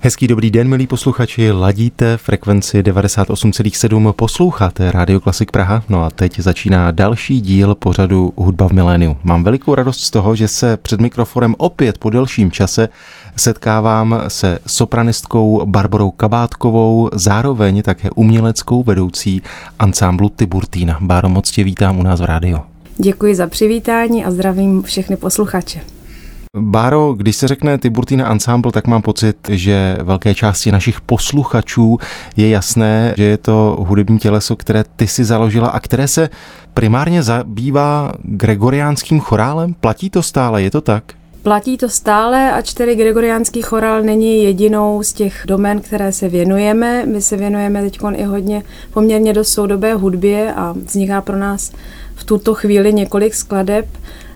Hezký dobrý den, milí posluchači, ladíte frekvenci 98,7, posloucháte Radio Klasik Praha, no a teď začíná další díl pořadu Hudba v miléniu. Mám velikou radost z toho, že se před mikrofonem opět po delším čase setkávám se sopranistkou Barbarou Kabátkovou, zároveň také uměleckou vedoucí ansámblu Tiburtína. Báro, moc tě vítám u nás v rádiu. Děkuji za přivítání a zdravím všechny posluchače. Báro, když se řekne Tiburtina Ensemble, tak mám pocit, že velké části našich posluchačů je jasné, že je to hudební těleso, které ty si založila a které se primárně zabývá gregoriánským chorálem. Platí to stále, je to tak? Platí to stále a čtyři gregoriánský chorál není jedinou z těch domén, které se věnujeme. My se věnujeme teď i hodně poměrně do soudobé hudbě a vzniká pro nás v tuto chvíli několik skladeb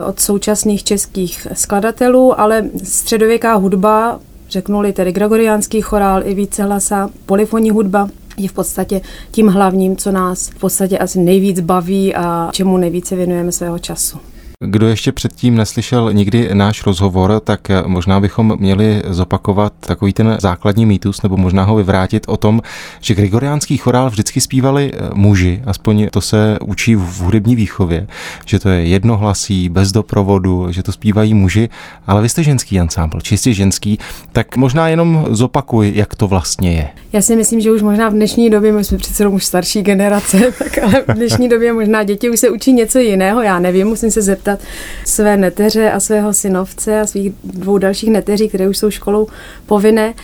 od současných českých skladatelů, ale středověká hudba, řeknuli tedy gregoriánský chorál i více hlasa, polifonní hudba, je v podstatě tím hlavním, co nás v podstatě asi nejvíc baví a čemu nejvíce věnujeme svého času. Kdo ještě předtím neslyšel nikdy náš rozhovor, tak možná bychom měli zopakovat takový ten základní mýtus, nebo možná ho vyvrátit o tom, že gregoriánský chorál vždycky zpívali eh, muži, aspoň to se učí v hudební výchově, že to je jednohlasí, bez doprovodu, že to zpívají muži, ale vy jste ženský ansámbl, čistě ženský, tak možná jenom zopakuj, jak to vlastně je. Já si myslím, že už možná v dnešní době, my jsme přece už starší generace, tak ale v dnešní době možná děti už se učí něco jiného, já nevím, musím se zeptat zeptat své neteře a svého synovce a svých dvou dalších neteří, které už jsou školou povinné,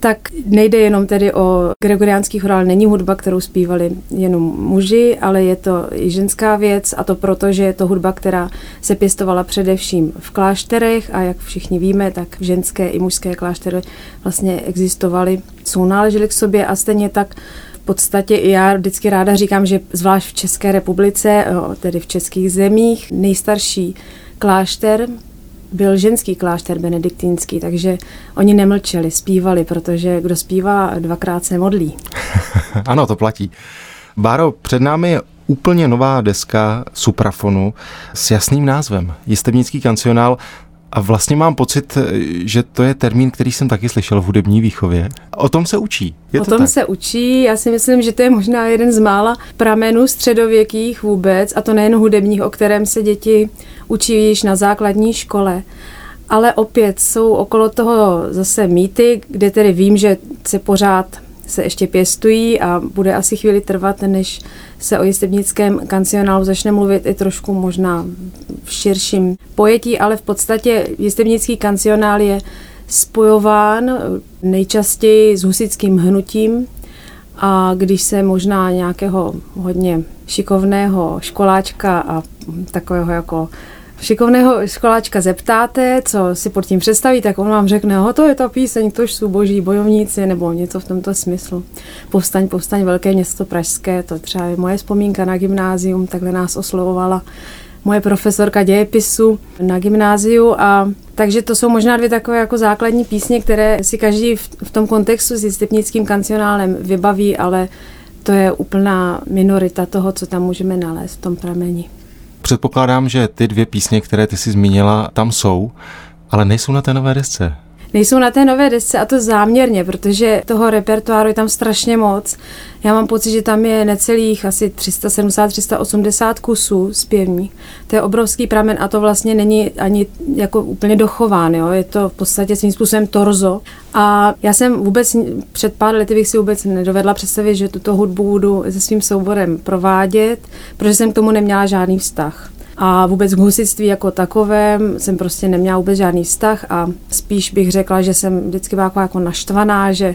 tak nejde jenom tedy o gregoriánský chorál, není hudba, kterou zpívali jenom muži, ale je to i ženská věc a to proto, že je to hudba, která se pěstovala především v klášterech a jak všichni víme, tak ženské i mužské kláštery vlastně existovaly, sounáležely k sobě a stejně tak podstatě i já vždycky ráda říkám, že zvlášť v České republice, tedy v českých zemích, nejstarší klášter byl ženský klášter benediktínský, takže oni nemlčeli, zpívali, protože kdo zpívá, dvakrát se modlí. ano, to platí. Báro, před námi je úplně nová deska Suprafonu s jasným názvem. Jistebnický kancionál a vlastně mám pocit, že to je termín, který jsem taky slyšel v hudební výchově. O tom se učí. Je o to tom tak? se učí. Já si myslím, že to je možná jeden z mála pramenů středověkých vůbec, a to nejen hudebních, o kterém se děti učí již na základní škole. Ale opět jsou okolo toho zase mýty, kde tedy vím, že se pořád se ještě pěstují a bude asi chvíli trvat, než se o jistebnickém kancionálu začne mluvit i trošku možná v širším pojetí, ale v podstatě jistebnický kancionál je spojován nejčastěji s husickým hnutím. A když se možná nějakého hodně šikovného školáčka a takového jako šikovného školáčka zeptáte, co si pod tím představí, tak on vám řekne, ho to je ta píseň, tož jsou boží bojovníci, nebo něco v tomto smyslu. Povstaň, povstaň, velké město pražské, to třeba je moje vzpomínka na gymnázium, takhle nás oslovovala moje profesorka dějepisu na gymnáziu a takže to jsou možná dvě takové jako základní písně, které si každý v, v tom kontextu s stepnickým kancionálem vybaví, ale to je úplná minorita toho, co tam můžeme nalézt v tom prameni. Předpokládám, že ty dvě písně, které ty si zmínila, tam jsou, ale nejsou na té nové desce. Nejsou na té nové desce a to záměrně, protože toho repertoáru je tam strašně moc. Já mám pocit, že tam je necelých asi 370-380 kusů zpěvní. To je obrovský pramen a to vlastně není ani jako úplně dochován. Jo? Je to v podstatě svým způsobem torzo. A já jsem vůbec před pár lety bych si vůbec nedovedla představit, že tuto hudbu budu se svým souborem provádět, protože jsem k tomu neměla žádný vztah. A vůbec k husitství jako takovém jsem prostě neměla vůbec žádný vztah a spíš bych řekla, že jsem vždycky byla jako naštvaná, že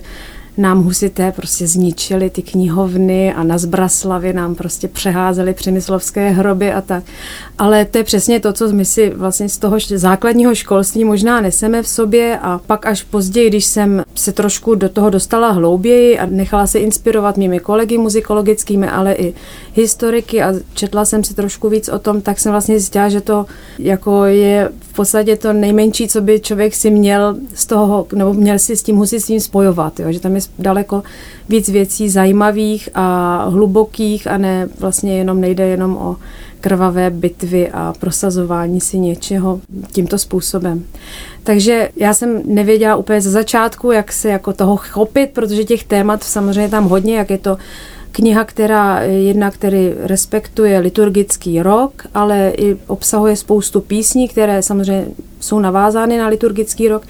nám husité prostě zničili ty knihovny a na Zbraslavě nám prostě přeházeli přemyslovské hroby a tak. Ale to je přesně to, co my si vlastně z toho základního školství možná neseme v sobě a pak až později, když jsem se trošku do toho dostala hlouběji a nechala se inspirovat mými kolegy muzikologickými, ale i historiky a četla jsem si trošku víc o tom, tak jsem vlastně zjistila, že to jako je podstatě to nejmenší, co by člověk si měl z toho, nebo měl si s tím husitstvím spojovat, jo? že tam je daleko víc věcí zajímavých a hlubokých a ne vlastně jenom nejde jenom o krvavé bitvy a prosazování si něčeho tímto způsobem. Takže já jsem nevěděla úplně ze začátku, jak se jako toho chopit, protože těch témat samozřejmě tam hodně, jak je to kniha, která jedna, který respektuje liturgický rok, ale i obsahuje spoustu písní, které samozřejmě jsou navázány na liturgický rok,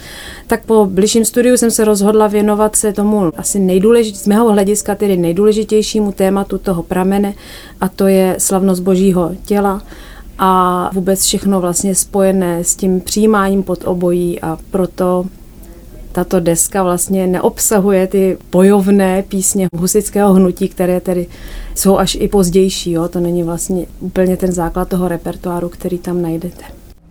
tak po bližším studiu jsem se rozhodla věnovat se tomu asi nejdůležitějšímu, z mého hlediska tedy nejdůležitějšímu tématu toho pramene a to je slavnost božího těla a vůbec všechno vlastně spojené s tím přijímáním pod obojí a proto tato deska vlastně neobsahuje ty bojovné písně husického hnutí, které tedy jsou až i pozdější. Jo? To není vlastně úplně ten základ toho repertoáru, který tam najdete.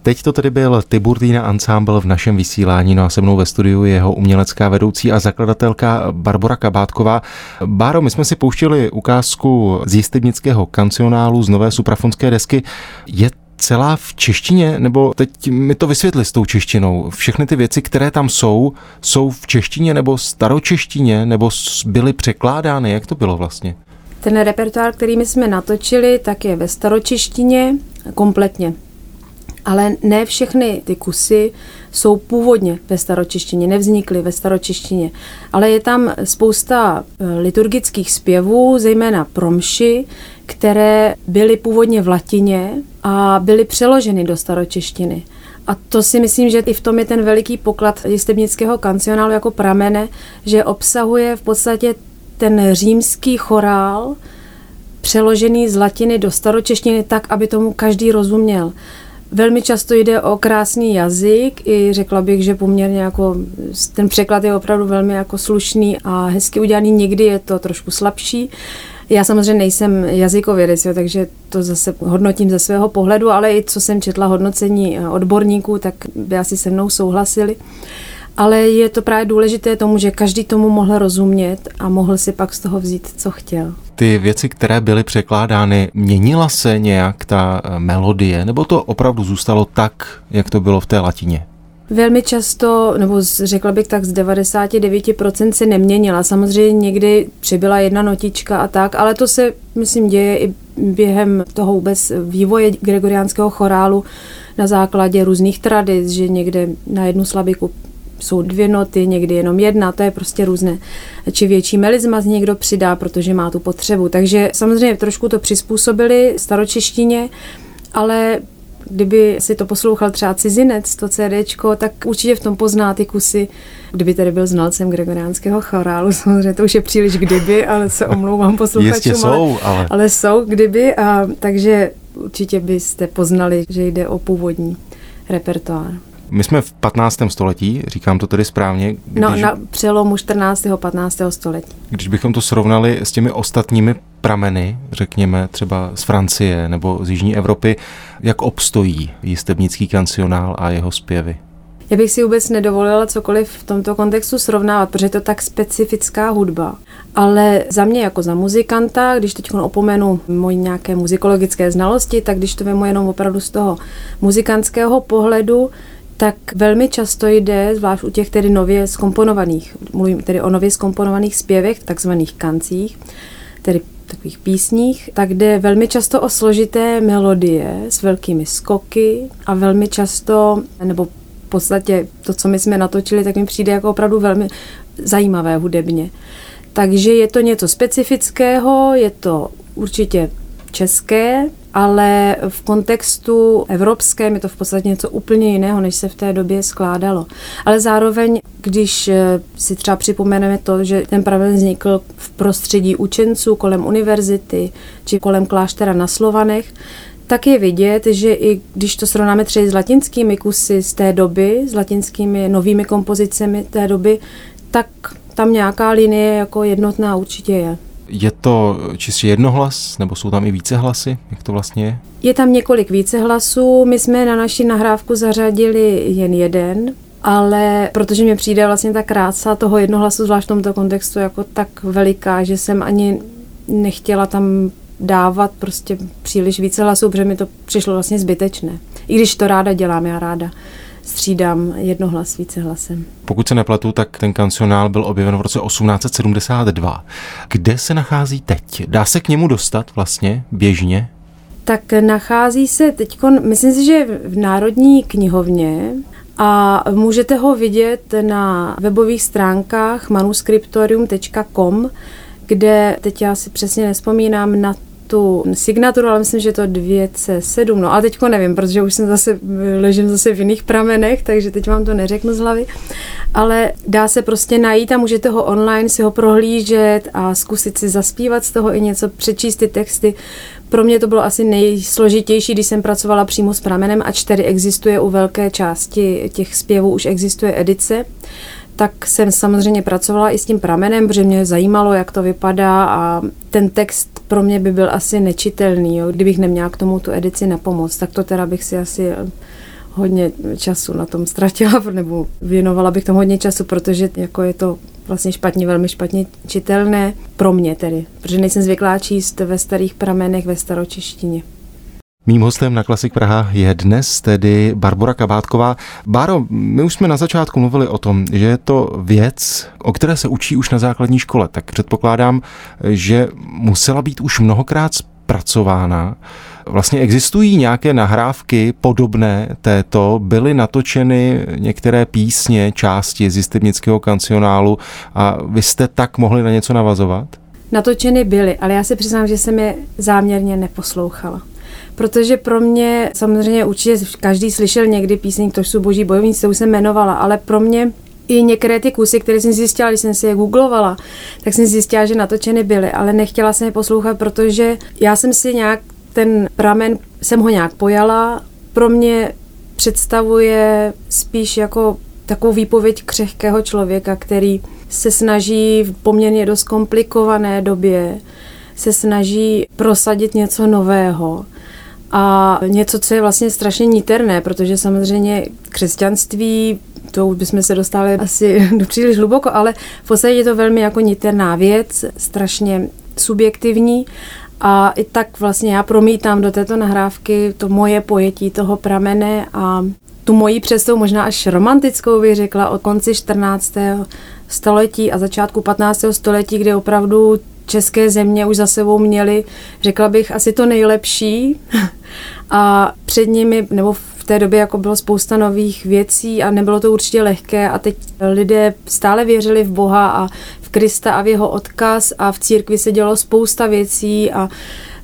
Teď to tedy byl Tiburtina Ensemble v našem vysílání, no a se mnou ve studiu jeho umělecká vedoucí a zakladatelka Barbara Kabátková. Báro, my jsme si pouštěli ukázku z jistebnického kancionálu z nové suprafonské desky. Je celá v češtině, nebo teď mi to vysvětli s tou češtinou. Všechny ty věci, které tam jsou, jsou v češtině nebo staročeštině, nebo byly překládány, jak to bylo vlastně? Ten repertoár, který my jsme natočili, tak je ve staročeštině kompletně. Ale ne všechny ty kusy jsou původně ve staročeštině, nevznikly ve staročeštině, ale je tam spousta eh, liturgických zpěvů, zejména promši, které byly původně v latině a byly přeloženy do staročeštiny. A to si myslím, že i v tom je ten veliký poklad jistebnického kancionálu jako pramene, že obsahuje v podstatě ten římský chorál přeložený z latiny do staročeštiny tak, aby tomu každý rozuměl. Velmi často jde o krásný jazyk i řekla bych, že poměrně jako ten překlad je opravdu velmi jako slušný a hezky udělaný. Někdy je to trošku slabší. Já samozřejmě nejsem jazykovědec, jo, takže to zase hodnotím ze svého pohledu, ale i co jsem četla hodnocení odborníků, tak by asi se mnou souhlasili ale je to právě důležité tomu, že každý tomu mohl rozumět a mohl si pak z toho vzít, co chtěl. Ty věci, které byly překládány, měnila se nějak ta eh, melodie, nebo to opravdu zůstalo tak, jak to bylo v té latině? Velmi často, nebo řekla bych tak z 99% se neměnila. Samozřejmě někdy přibyla jedna notička a tak, ale to se, myslím, děje i během toho vůbec vývoje gregoriánského chorálu na základě různých tradic, že někde na jednu slabiku jsou dvě noty, někdy jenom jedna, to je prostě různé. Či větší melizma z někdo přidá, protože má tu potřebu. Takže samozřejmě trošku to přizpůsobili staročeštině, ale kdyby si to poslouchal třeba cizinec, to CDčko, tak určitě v tom pozná ty kusy, kdyby tedy byl znalcem gregoriánského chorálu, samozřejmě to už je příliš kdyby, ale se omlouvám posluchačům. Jistě jsou, ale... ale jsou kdyby, a, takže určitě byste poznali, že jde o původní repertoár. My jsme v 15. století, říkám to tedy správně. No, když, no, na přelomu 14. a 15. století. Když bychom to srovnali s těmi ostatními prameny, řekněme třeba z Francie nebo z Jižní Evropy, jak obstojí jistebnický kancionál a jeho zpěvy? Já bych si vůbec nedovolila cokoliv v tomto kontextu srovnávat, protože je to tak specifická hudba. Ale za mě jako za muzikanta, když teď opomenu moje nějaké muzikologické znalosti, tak když to vemu jenom opravdu z toho muzikantského pohledu, tak velmi často jde, zvlášť u těch tedy nově skomponovaných, mluvím tedy o nově skomponovaných zpěvech, takzvaných kancích, tedy takových písních, tak jde velmi často o složité melodie s velkými skoky a velmi často, nebo v podstatě to, co my jsme natočili, tak mi přijde jako opravdu velmi zajímavé hudebně. Takže je to něco specifického, je to určitě české, ale v kontextu evropském je to v podstatě něco úplně jiného, než se v té době skládalo. Ale zároveň, když eh, si třeba připomeneme to, že ten pramen vznikl v prostředí učenců kolem univerzity či kolem kláštera na Slovanech, tak je vidět, že i když to srovnáme třeba s latinskými kusy z té doby, s latinskými novými kompozicemi té doby, tak tam nějaká linie jako jednotná určitě je. Je to čistě jednohlas, nebo jsou tam i více hlasy? Jak to vlastně je? Je tam několik více hlasů. My jsme na naši nahrávku zařadili jen jeden, ale protože mi přijde vlastně ta krása toho jednohlasu, zvlášť v tomto kontextu, jako tak veliká, že jsem ani nechtěla tam dávat prostě příliš více hlasů, protože mi to přišlo vlastně zbytečné. I když to ráda dělám, já ráda střídám jednohlas více hlasem. Pokud se nepletu, tak ten kancionál byl objeven v roce 1872. Kde se nachází teď? Dá se k němu dostat vlastně běžně? Tak nachází se teď, myslím si, že v Národní knihovně a můžete ho vidět na webových stránkách manuscriptorium.com, kde teď já si přesně nespomínám na tu signaturu, ale myslím, že to 2C7, no a teďko nevím, protože už jsem zase, ležím zase v jiných pramenech, takže teď vám to neřeknu z hlavy, ale dá se prostě najít a můžete ho online si ho prohlížet a zkusit si zaspívat z toho i něco, přečíst ty texty. Pro mě to bylo asi nejsložitější, když jsem pracovala přímo s pramenem, ač tedy existuje u velké části těch zpěvů, už existuje edice tak jsem samozřejmě pracovala i s tím pramenem, protože mě zajímalo, jak to vypadá a ten text pro mě by byl asi nečitelný, jo, kdybych neměla k tomu tu edici na pomoc. Tak to teda bych si asi hodně času na tom ztratila, nebo věnovala bych tomu hodně času, protože jako je to vlastně špatně, velmi špatně čitelné pro mě tedy, protože nejsem zvyklá číst ve starých pramenech ve staročeštině. Mým hostem na Klasik Praha je dnes tedy Barbara Kabátková. Báro, my už jsme na začátku mluvili o tom, že je to věc, o které se učí už na základní škole, tak předpokládám, že musela být už mnohokrát zpracována. Vlastně existují nějaké nahrávky podobné této, byly natočeny některé písně, části z Jistebnického kancionálu a vy jste tak mohli na něco navazovat? Natočeny byly, ale já se přiznám, že jsem je záměrně neposlouchala protože pro mě samozřejmě určitě každý slyšel někdy píseň, to jsou boží bojovníci, to už jsem jmenovala, ale pro mě i některé ty kusy, které jsem zjistila, když jsem si je googlovala, tak jsem zjistila, že natočeny byly, ale nechtěla jsem je poslouchat, protože já jsem si nějak ten pramen, jsem ho nějak pojala, pro mě představuje spíš jako takovou výpověď křehkého člověka, který se snaží v poměrně dost komplikované době se snaží prosadit něco nového a něco, co je vlastně strašně niterné, protože samozřejmě křesťanství, to už bychom se dostali asi do příliš hluboko, ale v podstatě je to velmi jako niterná věc, strašně subjektivní a i tak vlastně já promítám do této nahrávky to moje pojetí toho pramene a tu moji představu možná až romantickou bych řekla od konci 14. století a začátku 15. století, kde opravdu české země už za sebou měly, řekla bych, asi to nejlepší. A před nimi, nebo v té době jako bylo spousta nových věcí a nebylo to určitě lehké a teď lidé stále věřili v Boha a v Krista a v jeho odkaz a v církvi se dělo spousta věcí a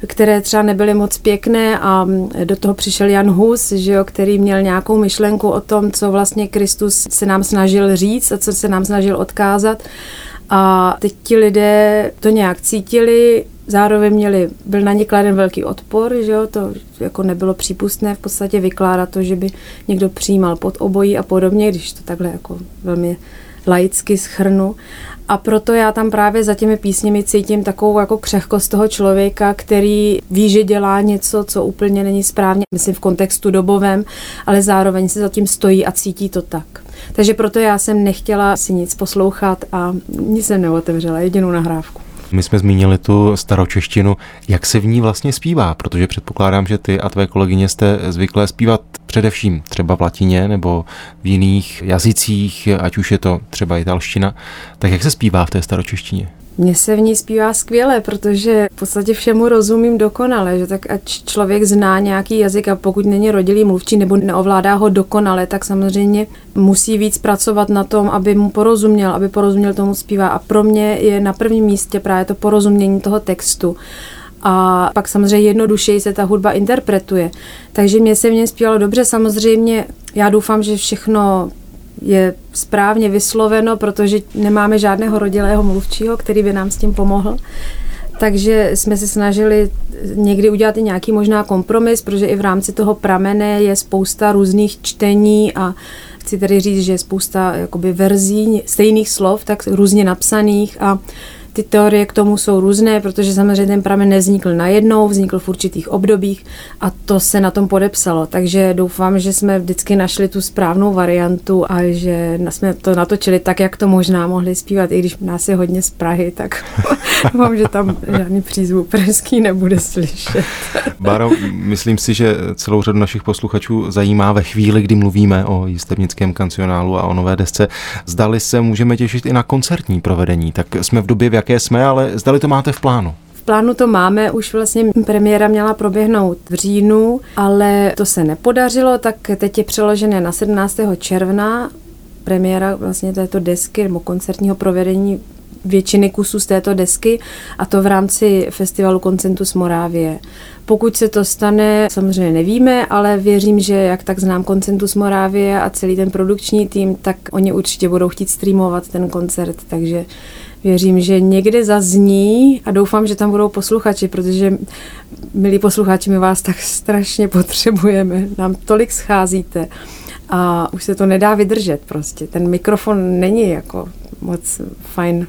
které třeba nebyly moc pěkné a do toho přišel Jan Hus, že jo, který měl nějakou myšlenku o tom, co vlastně Kristus se nám snažil říct a co se nám snažil odkázat. A teď ti lidé to nějak cítili, zároveň měli, byl na ně kladen velký odpor, že jo, to jako nebylo přípustné v podstatě vykládat to, že by někdo přijímal pod obojí a podobně, když to takhle jako velmi laicky schrnu. A proto já tam právě za těmi písněmi cítím takovou jako křehkost toho člověka, který ví, že dělá něco, co úplně není správně, myslím v kontextu dobovém, ale zároveň se za tím stojí a cítí to tak. Takže proto já jsem nechtěla si nic poslouchat a nic jsem neotevřela, jedinou nahrávku. My jsme zmínili tu staročeštinu. Jak se v ní vlastně zpívá? Protože předpokládám, že ty a tvé kolegyně jste zvyklé zpívat především třeba v latině nebo v jiných jazycích, ať už je to třeba italština. Tak jak se zpívá v té staročeštině? Mně se v ní zpívá skvěle, protože v podstatě všemu rozumím dokonale, že tak ať člověk zná nějaký jazyk a pokud není rodilý mluvčí nebo neovládá ho dokonale, tak samozřejmě musí víc pracovat na tom, aby mu porozuměl, aby porozuměl tomu zpívá. A pro mě je na prvním místě právě to porozumění toho textu a pak samozřejmě jednodušeji se ta hudba interpretuje. Takže mě se v něm zpívalo dobře, samozřejmě já doufám, že všechno je správně vysloveno, protože nemáme žádného rodilého mluvčího, který by nám s tím pomohl. Takže jsme se snažili někdy udělat i nějaký možná kompromis, protože i v rámci toho pramene je spousta různých čtení a chci tedy říct, že je spousta jakoby verzí stejných slov, tak různě napsaných a Ty teorie k tomu jsou různé, protože samozřejmě ten pramen nevznikl najednou, vznikl v určitých obdobích a to se na tom podepsalo. Takže doufám, že jsme vždycky našli tu správnou variantu a že jsme to natočili tak, jak to možná mohli zpívat, i když nás je hodně z Prahy, tak doufám, že tam žádný přízvuk pražský nebude slyšet. Báro, myslím si, že celou řadu našich posluchačů zajímá ve chvíli, kdy mluvíme o jistebnickém kancionálu a o nové desce. Zdali se můžeme těšit i na koncertní provedení. Tak jsme v době, v jaké jsme, ale zdali to máte v plánu? V plánu to máme, už vlastně premiéra měla proběhnout v říjnu, ale to se nepodařilo, tak teď je přeložené na 17. června premiéra vlastně této desky nebo koncertního provedení většiny kusů z této desky a to v rámci festivalu Koncentus Morávie. Pokud se to stane, samozřejmě nevíme, ale věřím, že jak tak znám Koncentus Morávie a celý ten produkční tým, tak oni určitě budou chtít streamovat ten koncert, takže věřím, že někde zazní a doufám, že tam budou posluchači, protože milí posluchači, my vás tak strašně potřebujeme, nám tolik scházíte a už se to nedá vydržet prostě. Ten mikrofon není jako moc fajn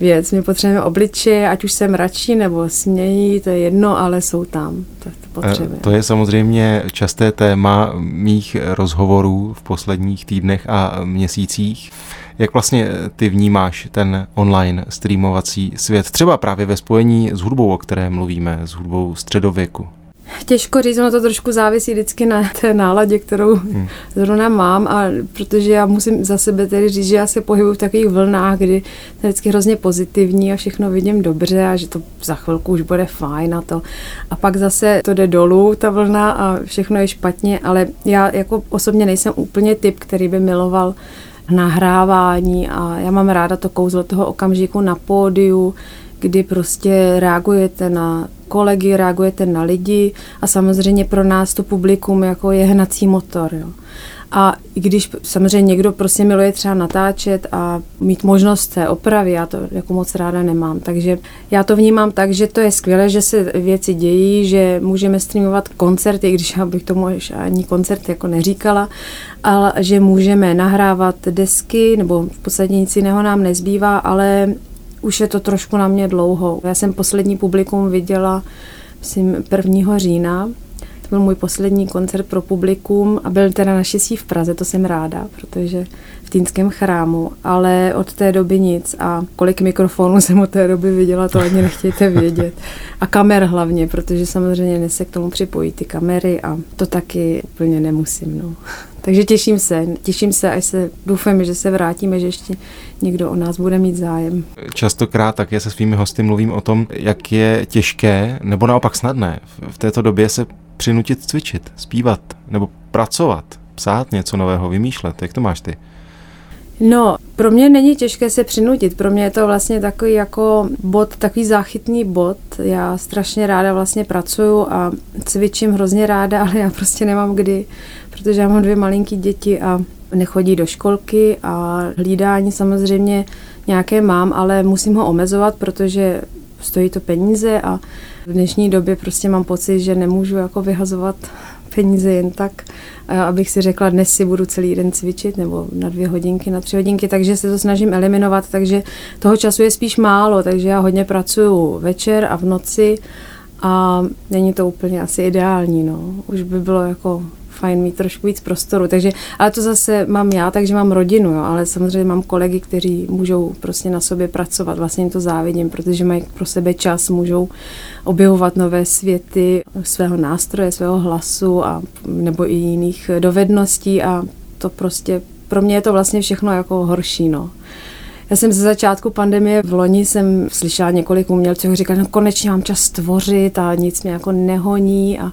věc. My potřebujeme obličeje, ať už jsem radši nebo smějí, to je jedno, ale jsou tam. To, to potřebujeme. To je samozřejmě časté téma mých rozhovorů v posledních týdnech a měsících. Jak vlastně ty vnímáš ten online streamovací svět, třeba právě ve spojení s hudbou, o které mluvíme, s hudbou středověku? Těžko říct, ono to trošku závisí vždycky na té náladě, kterou hmm. zrovna mám, a protože já musím za sebe tedy říct, že já se pohybuji v takových vlnách, kdy je vždycky hrozně pozitivní a všechno vidím dobře a že to za chvilku už bude fajn a to. A pak zase to jde dolů, ta vlna a všechno je špatně, ale já jako osobně nejsem úplně typ, který by miloval nahrávání a já mám ráda to kouzlo toho okamžiku na pódiu, kdy prostě reagujete na kolegy, reagujete na lidi a samozřejmě pro nás to publikum jako je hnací motor. Jo. A i když samozřejmě někdo prostě miluje třeba natáčet a mít možnost té opravy, já to jako moc ráda nemám. Takže já to vnímám tak, že to je skvělé, že se věci dějí, že můžeme streamovat koncerty, i když já bych tomu ani koncert jako neříkala, ale že můžeme nahrávat desky, nebo v podstatě nic jiného nám nezbývá, ale už je to trošku na mě dlouho. Já jsem poslední publikum viděla, myslím, 1. října. To byl můj poslední koncert pro publikum a byl teda naštěstí v Praze, to jsem ráda, protože v Týnském chrámu, ale od té doby nic a kolik mikrofonů jsem od té doby viděla, to ani nechtějte vědět. A kamer hlavně, protože samozřejmě se k tomu připojí ty kamery a to taky úplně nemusím. No. Takže těším se, těším se, až se doufám, že se vrátíme, že ještě někdo o nás bude mít zájem. Častokrát také se svými hosty mluvím o tom, jak je těžké, nebo naopak snadné v této době se přinutit cvičit, zpívat nebo pracovat, psát něco nového, vymýšlet. Jak to máš ty? No, pro mě není těžké se přinutit. Pro mě je to vlastně takový jako bod, takový záchytný bod. Já strašně ráda vlastně pracuju a cvičím hrozně ráda, ale já prostě nemám kdy, protože já mám dvě malinký děti a nechodí do školky a hlídání samozřejmě nějaké mám, ale musím ho omezovat, protože stojí to peníze a v dnešní době prostě mám pocit, že nemůžu jako vyhazovat peníze jen tak, abych si řekla, dnes si budu celý den cvičit nebo na dvě hodinky, na tři hodinky, takže se to snažím eliminovat, takže toho času je spíš málo, takže já hodně pracuju večer a v noci a není to úplně asi ideální, no. Už by bylo jako fajn mít trošku víc prostoru. Takže, ale to zase mám já, takže mám rodinu, jo, ale samozřejmě mám kolegy, kteří můžou prostě na sobě pracovat. Vlastně jim to závidím, protože mají pro sebe čas, můžou objevovat nové světy svého nástroje, svého hlasu a nebo i jiných dovedností a to prostě pro mě je to vlastně všechno jako horší, no. Já jsem ze začátku pandemie v loni jsem slyšela několik umělců, říkali, no konečně mám čas tvořit a nic mě jako nehoní a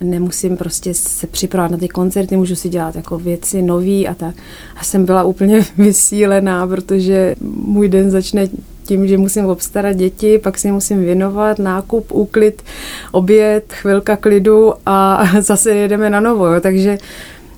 nemusím prostě se připravovat na ty koncerty, můžu si dělat jako věci nový a tak. A jsem byla úplně vysílená, protože můj den začne tím, že musím obstarat děti, pak si musím věnovat, nákup, úklid, oběd, chvilka klidu a zase jedeme na novo. Jo. Takže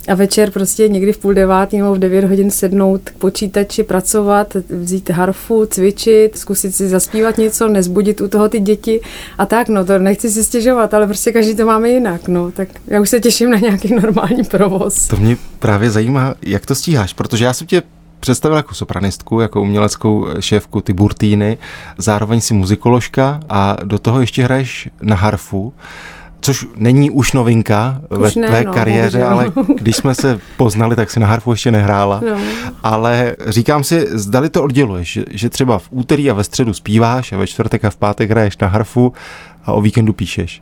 a večer prostě někdy v půl devátý nebo v devět hodin sednout k počítači, pracovat, vzít harfu, cvičit, zkusit si zaspívat něco, nezbudit u toho ty děti. A tak, no to nechci si stěžovat, ale prostě každý to máme jinak, no, tak já už se těším na nějaký normální provoz. To mě právě zajímá, jak to stíháš, protože já jsem tě představila jako sopranistku, jako uměleckou šéfku Tiburtíny, zároveň si muzikoložka a do toho ještě hraješ na harfu což není už novinka už ve tvé no, kariéře, bohužel. ale když jsme se poznali, tak si na harfu ještě nehrála. No. Ale říkám si, zdali to odděluješ, že, že třeba v úterý a ve středu zpíváš a ve čtvrtek a v pátek hraješ na harfu a o víkendu píšeš.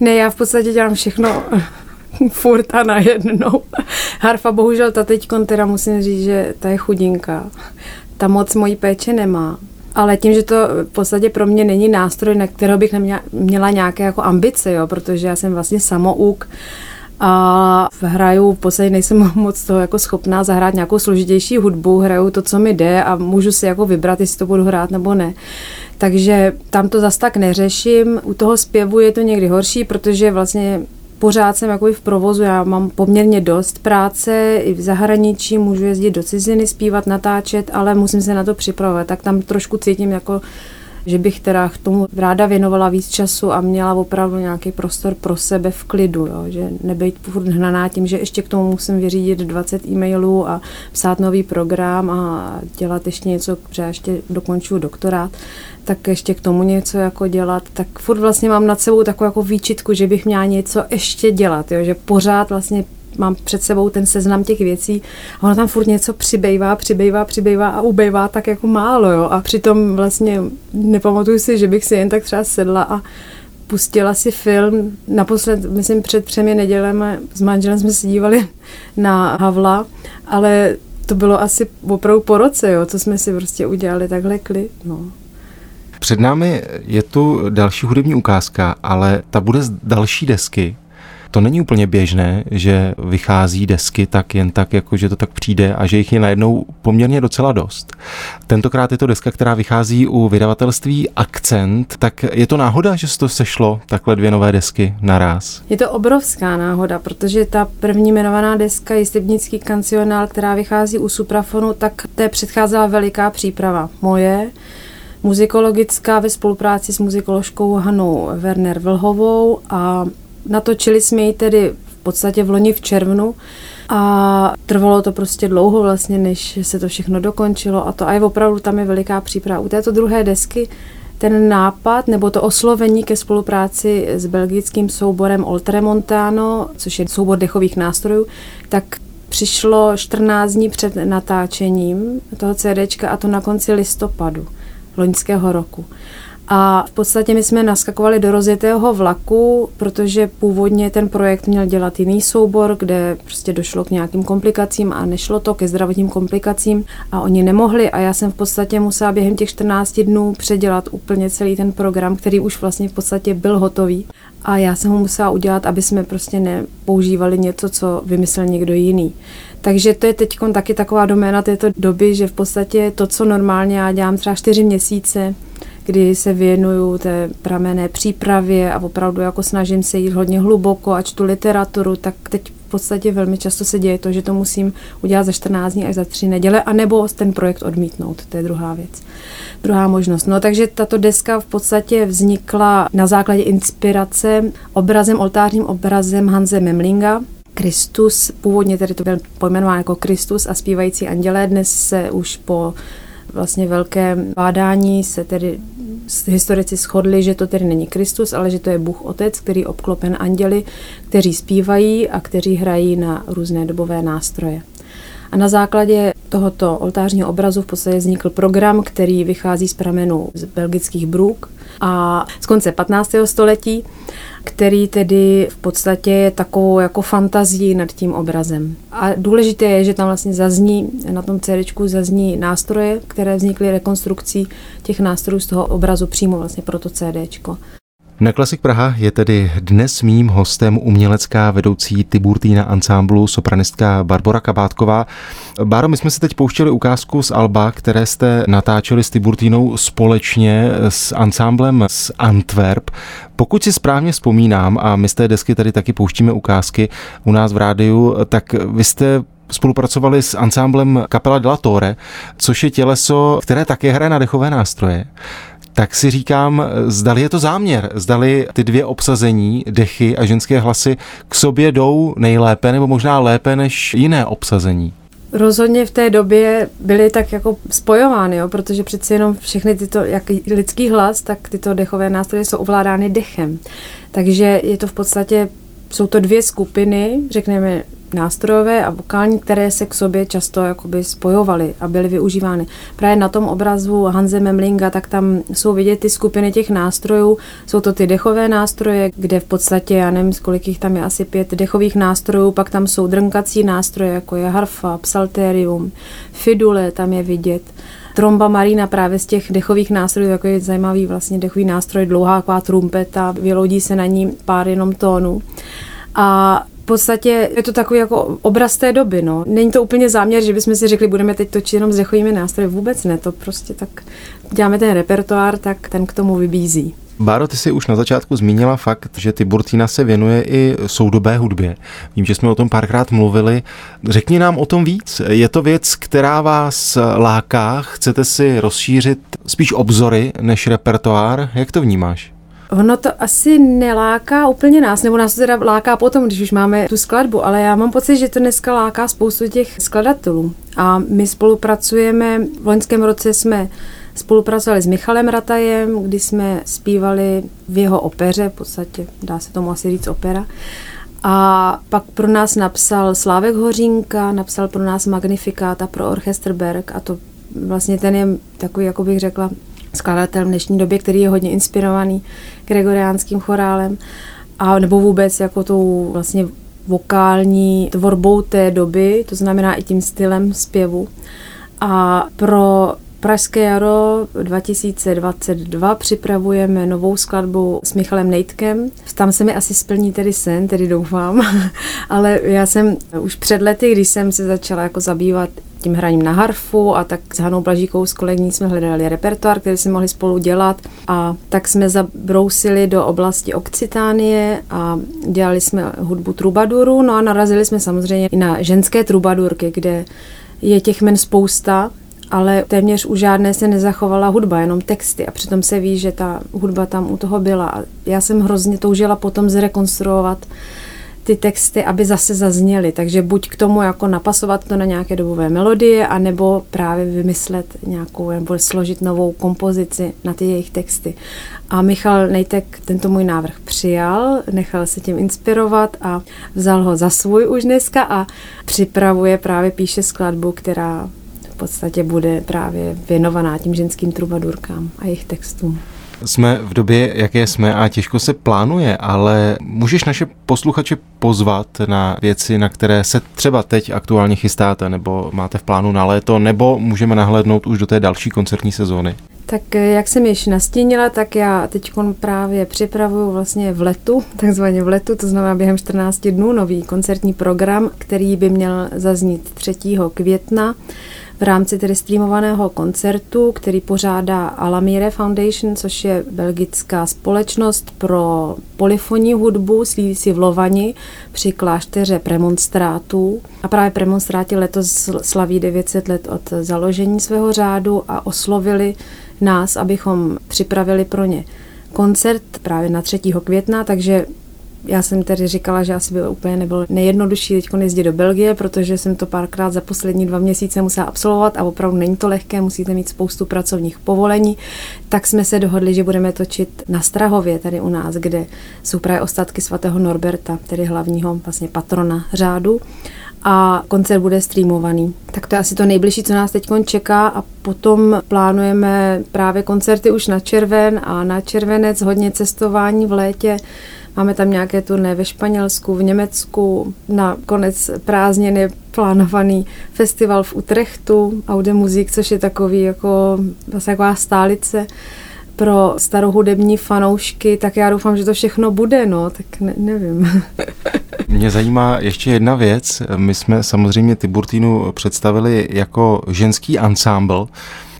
Ne, já v podstatě dělám všechno furt a najednou. Harfa bohužel ta teď teda musím říct, že ta je chudinka. Ta moc mojí péče nemá. Ale tím, že to v podstatě pro mě není nástroj, na kterého bych neměla, měla nějaké jako ambice, jo, protože já jsem vlastně samouk a hraju, v podstatě nejsem moc toho jako schopná zahrát nějakou složitější hudbu, hraju to, co mi jde a můžu si jako vybrat, jestli to budu hrát nebo ne. Takže tam to zas tak neřeším. U toho zpěvu je to někdy horší, protože vlastně pořád jsem jako v provozu, já mám poměrně dost práce, i v zahraničí můžu jezdit do ciziny, zpívat, natáčet, ale musím se na to připravovat, tak tam trošku cítím jako že bych teda k tomu ráda věnovala víc času a měla opravdu nějaký prostor pro sebe v klidu, jo? že nebejt furt hnaná tím, že ještě k tomu musím vyřídit 20 e-mailů a psát nový program a dělat ještě něco, protože ještě dokončuju doktorát, tak ještě k tomu něco jako dělat, tak furt vlastně mám nad sebou takovou jako výčitku, že bych měla něco ještě dělat, jo? že pořád vlastně mám před sebou ten seznam těch věcí a ono tam furt něco přibývá, přibývá, přibývá a ubejvá tak jako málo, jo. A přitom vlastně nepamatuju si, že bych si jen tak třeba sedla a pustila si film. Naposled, myslím, před třemi nedělemi s manželem jsme se dívali na Havla, ale to bylo asi opravdu po roce, jo, co jsme si prostě udělali takhle klid, no. Před námi je tu další hudební ukázka, ale ta bude z další desky. To není úplně běžné, že vychází desky tak jen tak, jako že to tak přijde a že jich je najednou poměrně docela dost. Tentokrát je to deska, která vychází u vydavatelství Akcent, tak je to náhoda, že se to sešlo takhle dvě nové desky naraz? Je to obrovská náhoda, protože ta první jmenovaná deska Jistebnický kancionál, která vychází u Suprafonu, tak té předcházela veliká příprava moje, muzikologická ve spolupráci s muzikoložkou Hanou Werner Vlhovou a Natočili jsme ji tedy v podstatě v loni v červnu a trvalo to prostě dlouho vlastně, než se to všechno dokončilo a to a je opravdu tam je veliká příprava. U této druhé desky ten nápad nebo to oslovení ke spolupráci s belgickým souborem Oltremontano, což je soubor dechových nástrojů, tak přišlo 14 dní před natáčením toho CDčka a to na konci listopadu loňského roku. A v podstatě my jsme naskakovali do rozjetého vlaku, protože původně ten projekt měl dělat jiný soubor, kde prostě došlo k nějakým komplikacím a nešlo to ke zdravotním komplikacím a oni nemohli a já jsem v podstatě musela během těch 14 dnů předělat úplně celý ten program, který už vlastně v podstatě byl hotový. A já jsem ho musela udělat, aby jsme prostě nepoužívali něco, co vymyslel někdo jiný. Takže to je teď taky taková doména této doby, že v podstatě to, co normálně já dělám třeba čtyři měsíce, kdy se věnuju té pramené přípravě a opravdu jako snažím se jít hodně hluboko a čtu literaturu, tak teď v podstatě velmi často se děje to, že to musím udělat za 14 dní až za 3 neděle, anebo ten projekt odmítnout, to je druhá věc. Druhá možnost. No takže tato deska v podstatě vznikla na základě inspirace obrazem, oltářním obrazem Hanze Memlinga, Kristus, původně tedy to byl pojmenován jako Kristus a zpívající andělé, dnes se už po vlastně velké bádání se tedy historici shodli, že to tedy není Kristus, ale že to je Bůh Otec, který obklopen anděli, kteří zpívají a kteří hrají na různé dobové nástroje. A na základě tohoto oltářního obrazu v podstatě vznikl program, který vychází z pramenu z belgických bruk a z konce 15. století, který tedy v podstatě je takovou jako fantazí nad tím obrazem. A důležité je, že tam vlastně zazní, na tom CD zazní nástroje, které vznikly rekonstrukcí těch nástrojů z toho obrazu přímo vlastně pro to CD. Na Klasik Praha je tedy dnes mým hostem umělecká vedoucí Tiburtína ansámblu sopranistka Barbara Kabátková. Báro, my jsme si teď pouštěli ukázku z Alba, které jste natáčeli s Tiburtínou společně s ansámblem z Antwerp. Pokud si správně vzpomínám, a my z té desky tady taky pouštíme ukázky u nás v rádiu, tak vy jste spolupracovali s ansámblem Capella della což je těleso, které také hraje na dechové nástroje tak si říkám, zdali je to záměr, zdali ty dvě obsazení, dechy a ženské hlasy k sobě jdou nejlépe nebo možná lépe než jiné obsazení. rozhodně v té době byly tak jako spojovány, jo, protože přeci jenom všechny tyto, jak lidský hlas, tak tyto dechové nástroje jsou ovládány dechem. Takže je to v podstatě, jsou to dvě skupiny, řekněme nástrojové a vokální, které se k sobě často jakoby spojovaly a byly využívány. Právě na tom obrazu Hanze Memlinga, tak tam jsou vidět ty skupiny těch nástrojů. Jsou to ty dechové nástroje, kde v podstatě, já nevím, kolik jich tam je, asi pět dechových nástrojů, pak tam jsou drnkací nástroje, jako je harfa, psalterium, fidule, tam je vidět tromba marina právě z těch dechových nástrojů, jako je zajímavý vlastně dechový nástroj, dlouhá taková trumpeta, vyloudí se na ní pár jenom tónů. A podstatě je to takový jako obraz té doby. No. Není to úplně záměr, že bychom si řekli, budeme teď točit jenom s dechovými nástroji. Vůbec ne, to prostě tak děláme ten repertoár, tak ten k tomu vybízí. Báro, ty jsi už na začátku zmínila fakt, že Tiburtina se věnuje i soudobé hudbě. Vím, že jsme o tom párkrát mluvili. Řekni nám o tom víc. Je to věc, která vás láká? Chcete si rozšířit spíš obzory než repertoár? Jak to vnímáš? Ono to asi neláká úplně nás, nebo nás to teda láká potom, když už máme tu skladbu, ale já mám pocit, že to dneska láká spoustu těch skladatelů. A my spolupracujeme, v loňském roce jsme spolupracovali s Michalem Ratajem, kdy jsme zpívali v jeho opeře, v podstatě dá se tomu asi říct opera. A pak pro nás napsal Slávek Hořínka, napsal pro nás Magnifikáta pro Orchester Berg a to vlastně ten je takový, jako bych řekla, skladatel v dnešní době, který je hodně inspirovaný gregoriánským chorálem a nebo vůbec jako tou vlastně vokální tvorbou té doby, to znamená i tím stylem zpěvu. A pro Pražské jaro 2022 připravujeme novou skladbu s Michalem Nejtkem. Tam se mi asi splní tedy sen, tedy doufám. Ale já jsem už před lety, když jsem se začala jako zabývat tím hraním na harfu a tak s Hanou Blažíkou s kolegní jsme hledali repertoár, který jsme mohli spolu dělat a tak jsme zabrousili do oblasti Okcitánie a dělali jsme hudbu trubaduru, no a narazili jsme samozřejmě i na ženské trubadurky, kde je těch men spousta, ale téměř u žádné se nezachovala hudba, jenom texty a přitom se ví, že ta hudba tam u toho byla. A já jsem hrozně toužila potom zrekonstruovat ty texty, aby zase zazněly. Takže buď k tomu jako napasovat to na nějaké dobové melodie, anebo právě vymyslet nějakou, nebo složit novou kompozici na ty jejich texty. A Michal Nejtek tento můj návrh přijal, nechal se tím inspirovat a vzal ho za svůj už dneska a připravuje, právě píše skladbu, která podstatě bude právě věnovaná tím ženským trubadurkám a jejich textům. Jsme v době, jaké jsme a těžko se plánuje, ale můžeš naše posluchače pozvat na věci, na které se třeba teď aktuálně chystáte, nebo máte v plánu na léto, nebo můžeme nahlédnout už do té další koncertní sezóny? Tak eh, jak jsem již nastínila, tak já teď právě připravuju vlastně v letu, takzvaně v letu, to znamená během 14 dnů nový koncertní program, který by měl zaznít 3. května v rámci tedy streamovaného koncertu, který pořádá Alamire Foundation, což je belgická společnost pro polifonní hudbu, sídlí v Lovani při klášteře premonstrátů. A právě premonstráti letos slaví 900 let od založení svého řádu a oslovili nás, abychom připravili pro ně koncert právě na 3. května, takže já jsem tedy říkala, že asi by úplně nebylo nejjednodušší teď jezdit do Belgie, protože jsem to párkrát za poslední dva měsíce musela absolvovat a opravdu není to lehké, musíte mít spoustu pracovních povolení. Tak jsme se dohodli, že budeme točit na Strahově, tady u nás, kde jsou právě ostatky svatého Norberta, tedy hlavního vlastně patrona řádu a koncert bude streamovaný. Tak to je asi to nejbližší, co nás teď čeká a potom plánujeme právě koncerty už na červen a na červenec hodně cestování v létě Máme tam nějaké turné ve Španělsku, v Německu, na konec prázdnin je plánovaný festival v Utrechtu, Aude Musik, což je takový jako vlastně taková stálice pro starohudební fanoušky, tak já doufám, že to všechno bude, no, tak ne, nevím. Mě zajímá ještě jedna věc. My jsme samozřejmě Tiburtinu představili jako ženský ansámbl.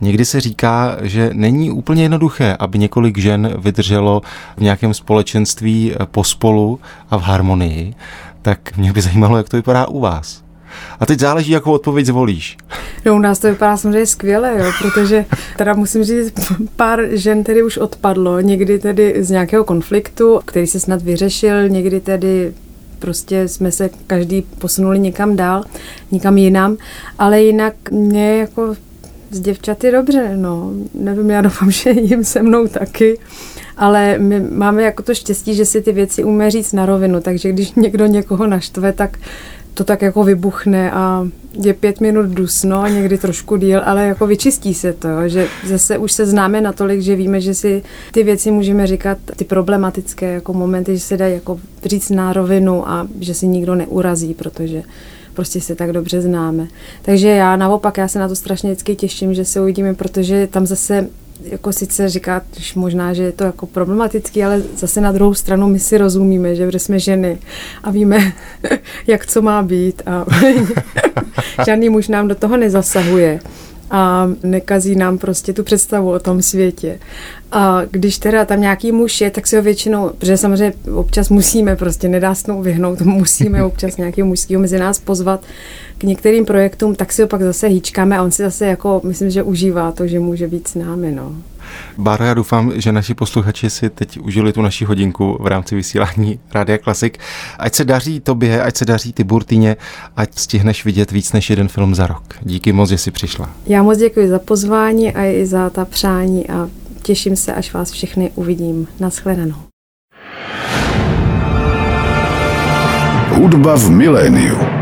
Někdy se říká, že není úplně jednoduché, aby několik žen vydrželo v nějakém společenství pospolu a v harmonii. Tak mě by zajímalo, jak to vypadá u vás. A teď záleží, jakou odpověď zvolíš. No u nás to vypadá samozřejmě skvěle, jo, protože teda musím říct, pár žen tedy už odpadlo, někdy tedy z nějakého konfliktu, který se snad vyřešil, někdy tedy prostě jsme se každý posunuli někam dál, někam jinam, ale jinak mě jako s děvčaty dobře, no. Nevím, já doufám, že jim se mnou taky ale my máme jako to štěstí, že si ty věci umí říct na rovinu, takže když někdo někoho naštve, tak to tak jako vybuchne a je pět minut dusno a někdy trošku díl, ale jako vyčistí se to, že zase už se známe natolik, že víme, že si ty věci můžeme říkat, ty problematické jako momenty, že se dají jako říct na rovinu a že si nikdo neurazí, protože prostě se tak dobře známe. Takže já naopak, já se na to strašně vždycky těším, že se uvidíme, protože tam zase jako sice říká, možná, že je to jako problematický, ale zase na druhou stranu my si rozumíme, že jsme ženy a víme, jak co má být a žádný muž nám do toho nezasahuje a nekazí nám prostě tu představu o tom světě. A když teda tam nějaký muž je, tak si ho většinou, protože samozřejmě občas musíme, prostě nedá se vyhnout, musíme občas nějakého mužského mezi nás pozvat k některým projektům, tak si ho pak zase hýčkáme a on si zase jako, myslím, že užívá to, že může být s námi, no. Báro, já doufám, že naši posluchači si teď užili tu naši hodinku v rámci vysílání Rádia Klasik. Ať se daří tobě, ať se daří ty Burtině, ať stihneš vidět víc než jeden film za rok. Díky moc, že jsi přišla. Já moc děkuji za pozvání a i za ta přání a těším se, až vás všechny uvidím. Naschledanou. Hudba v miléniu.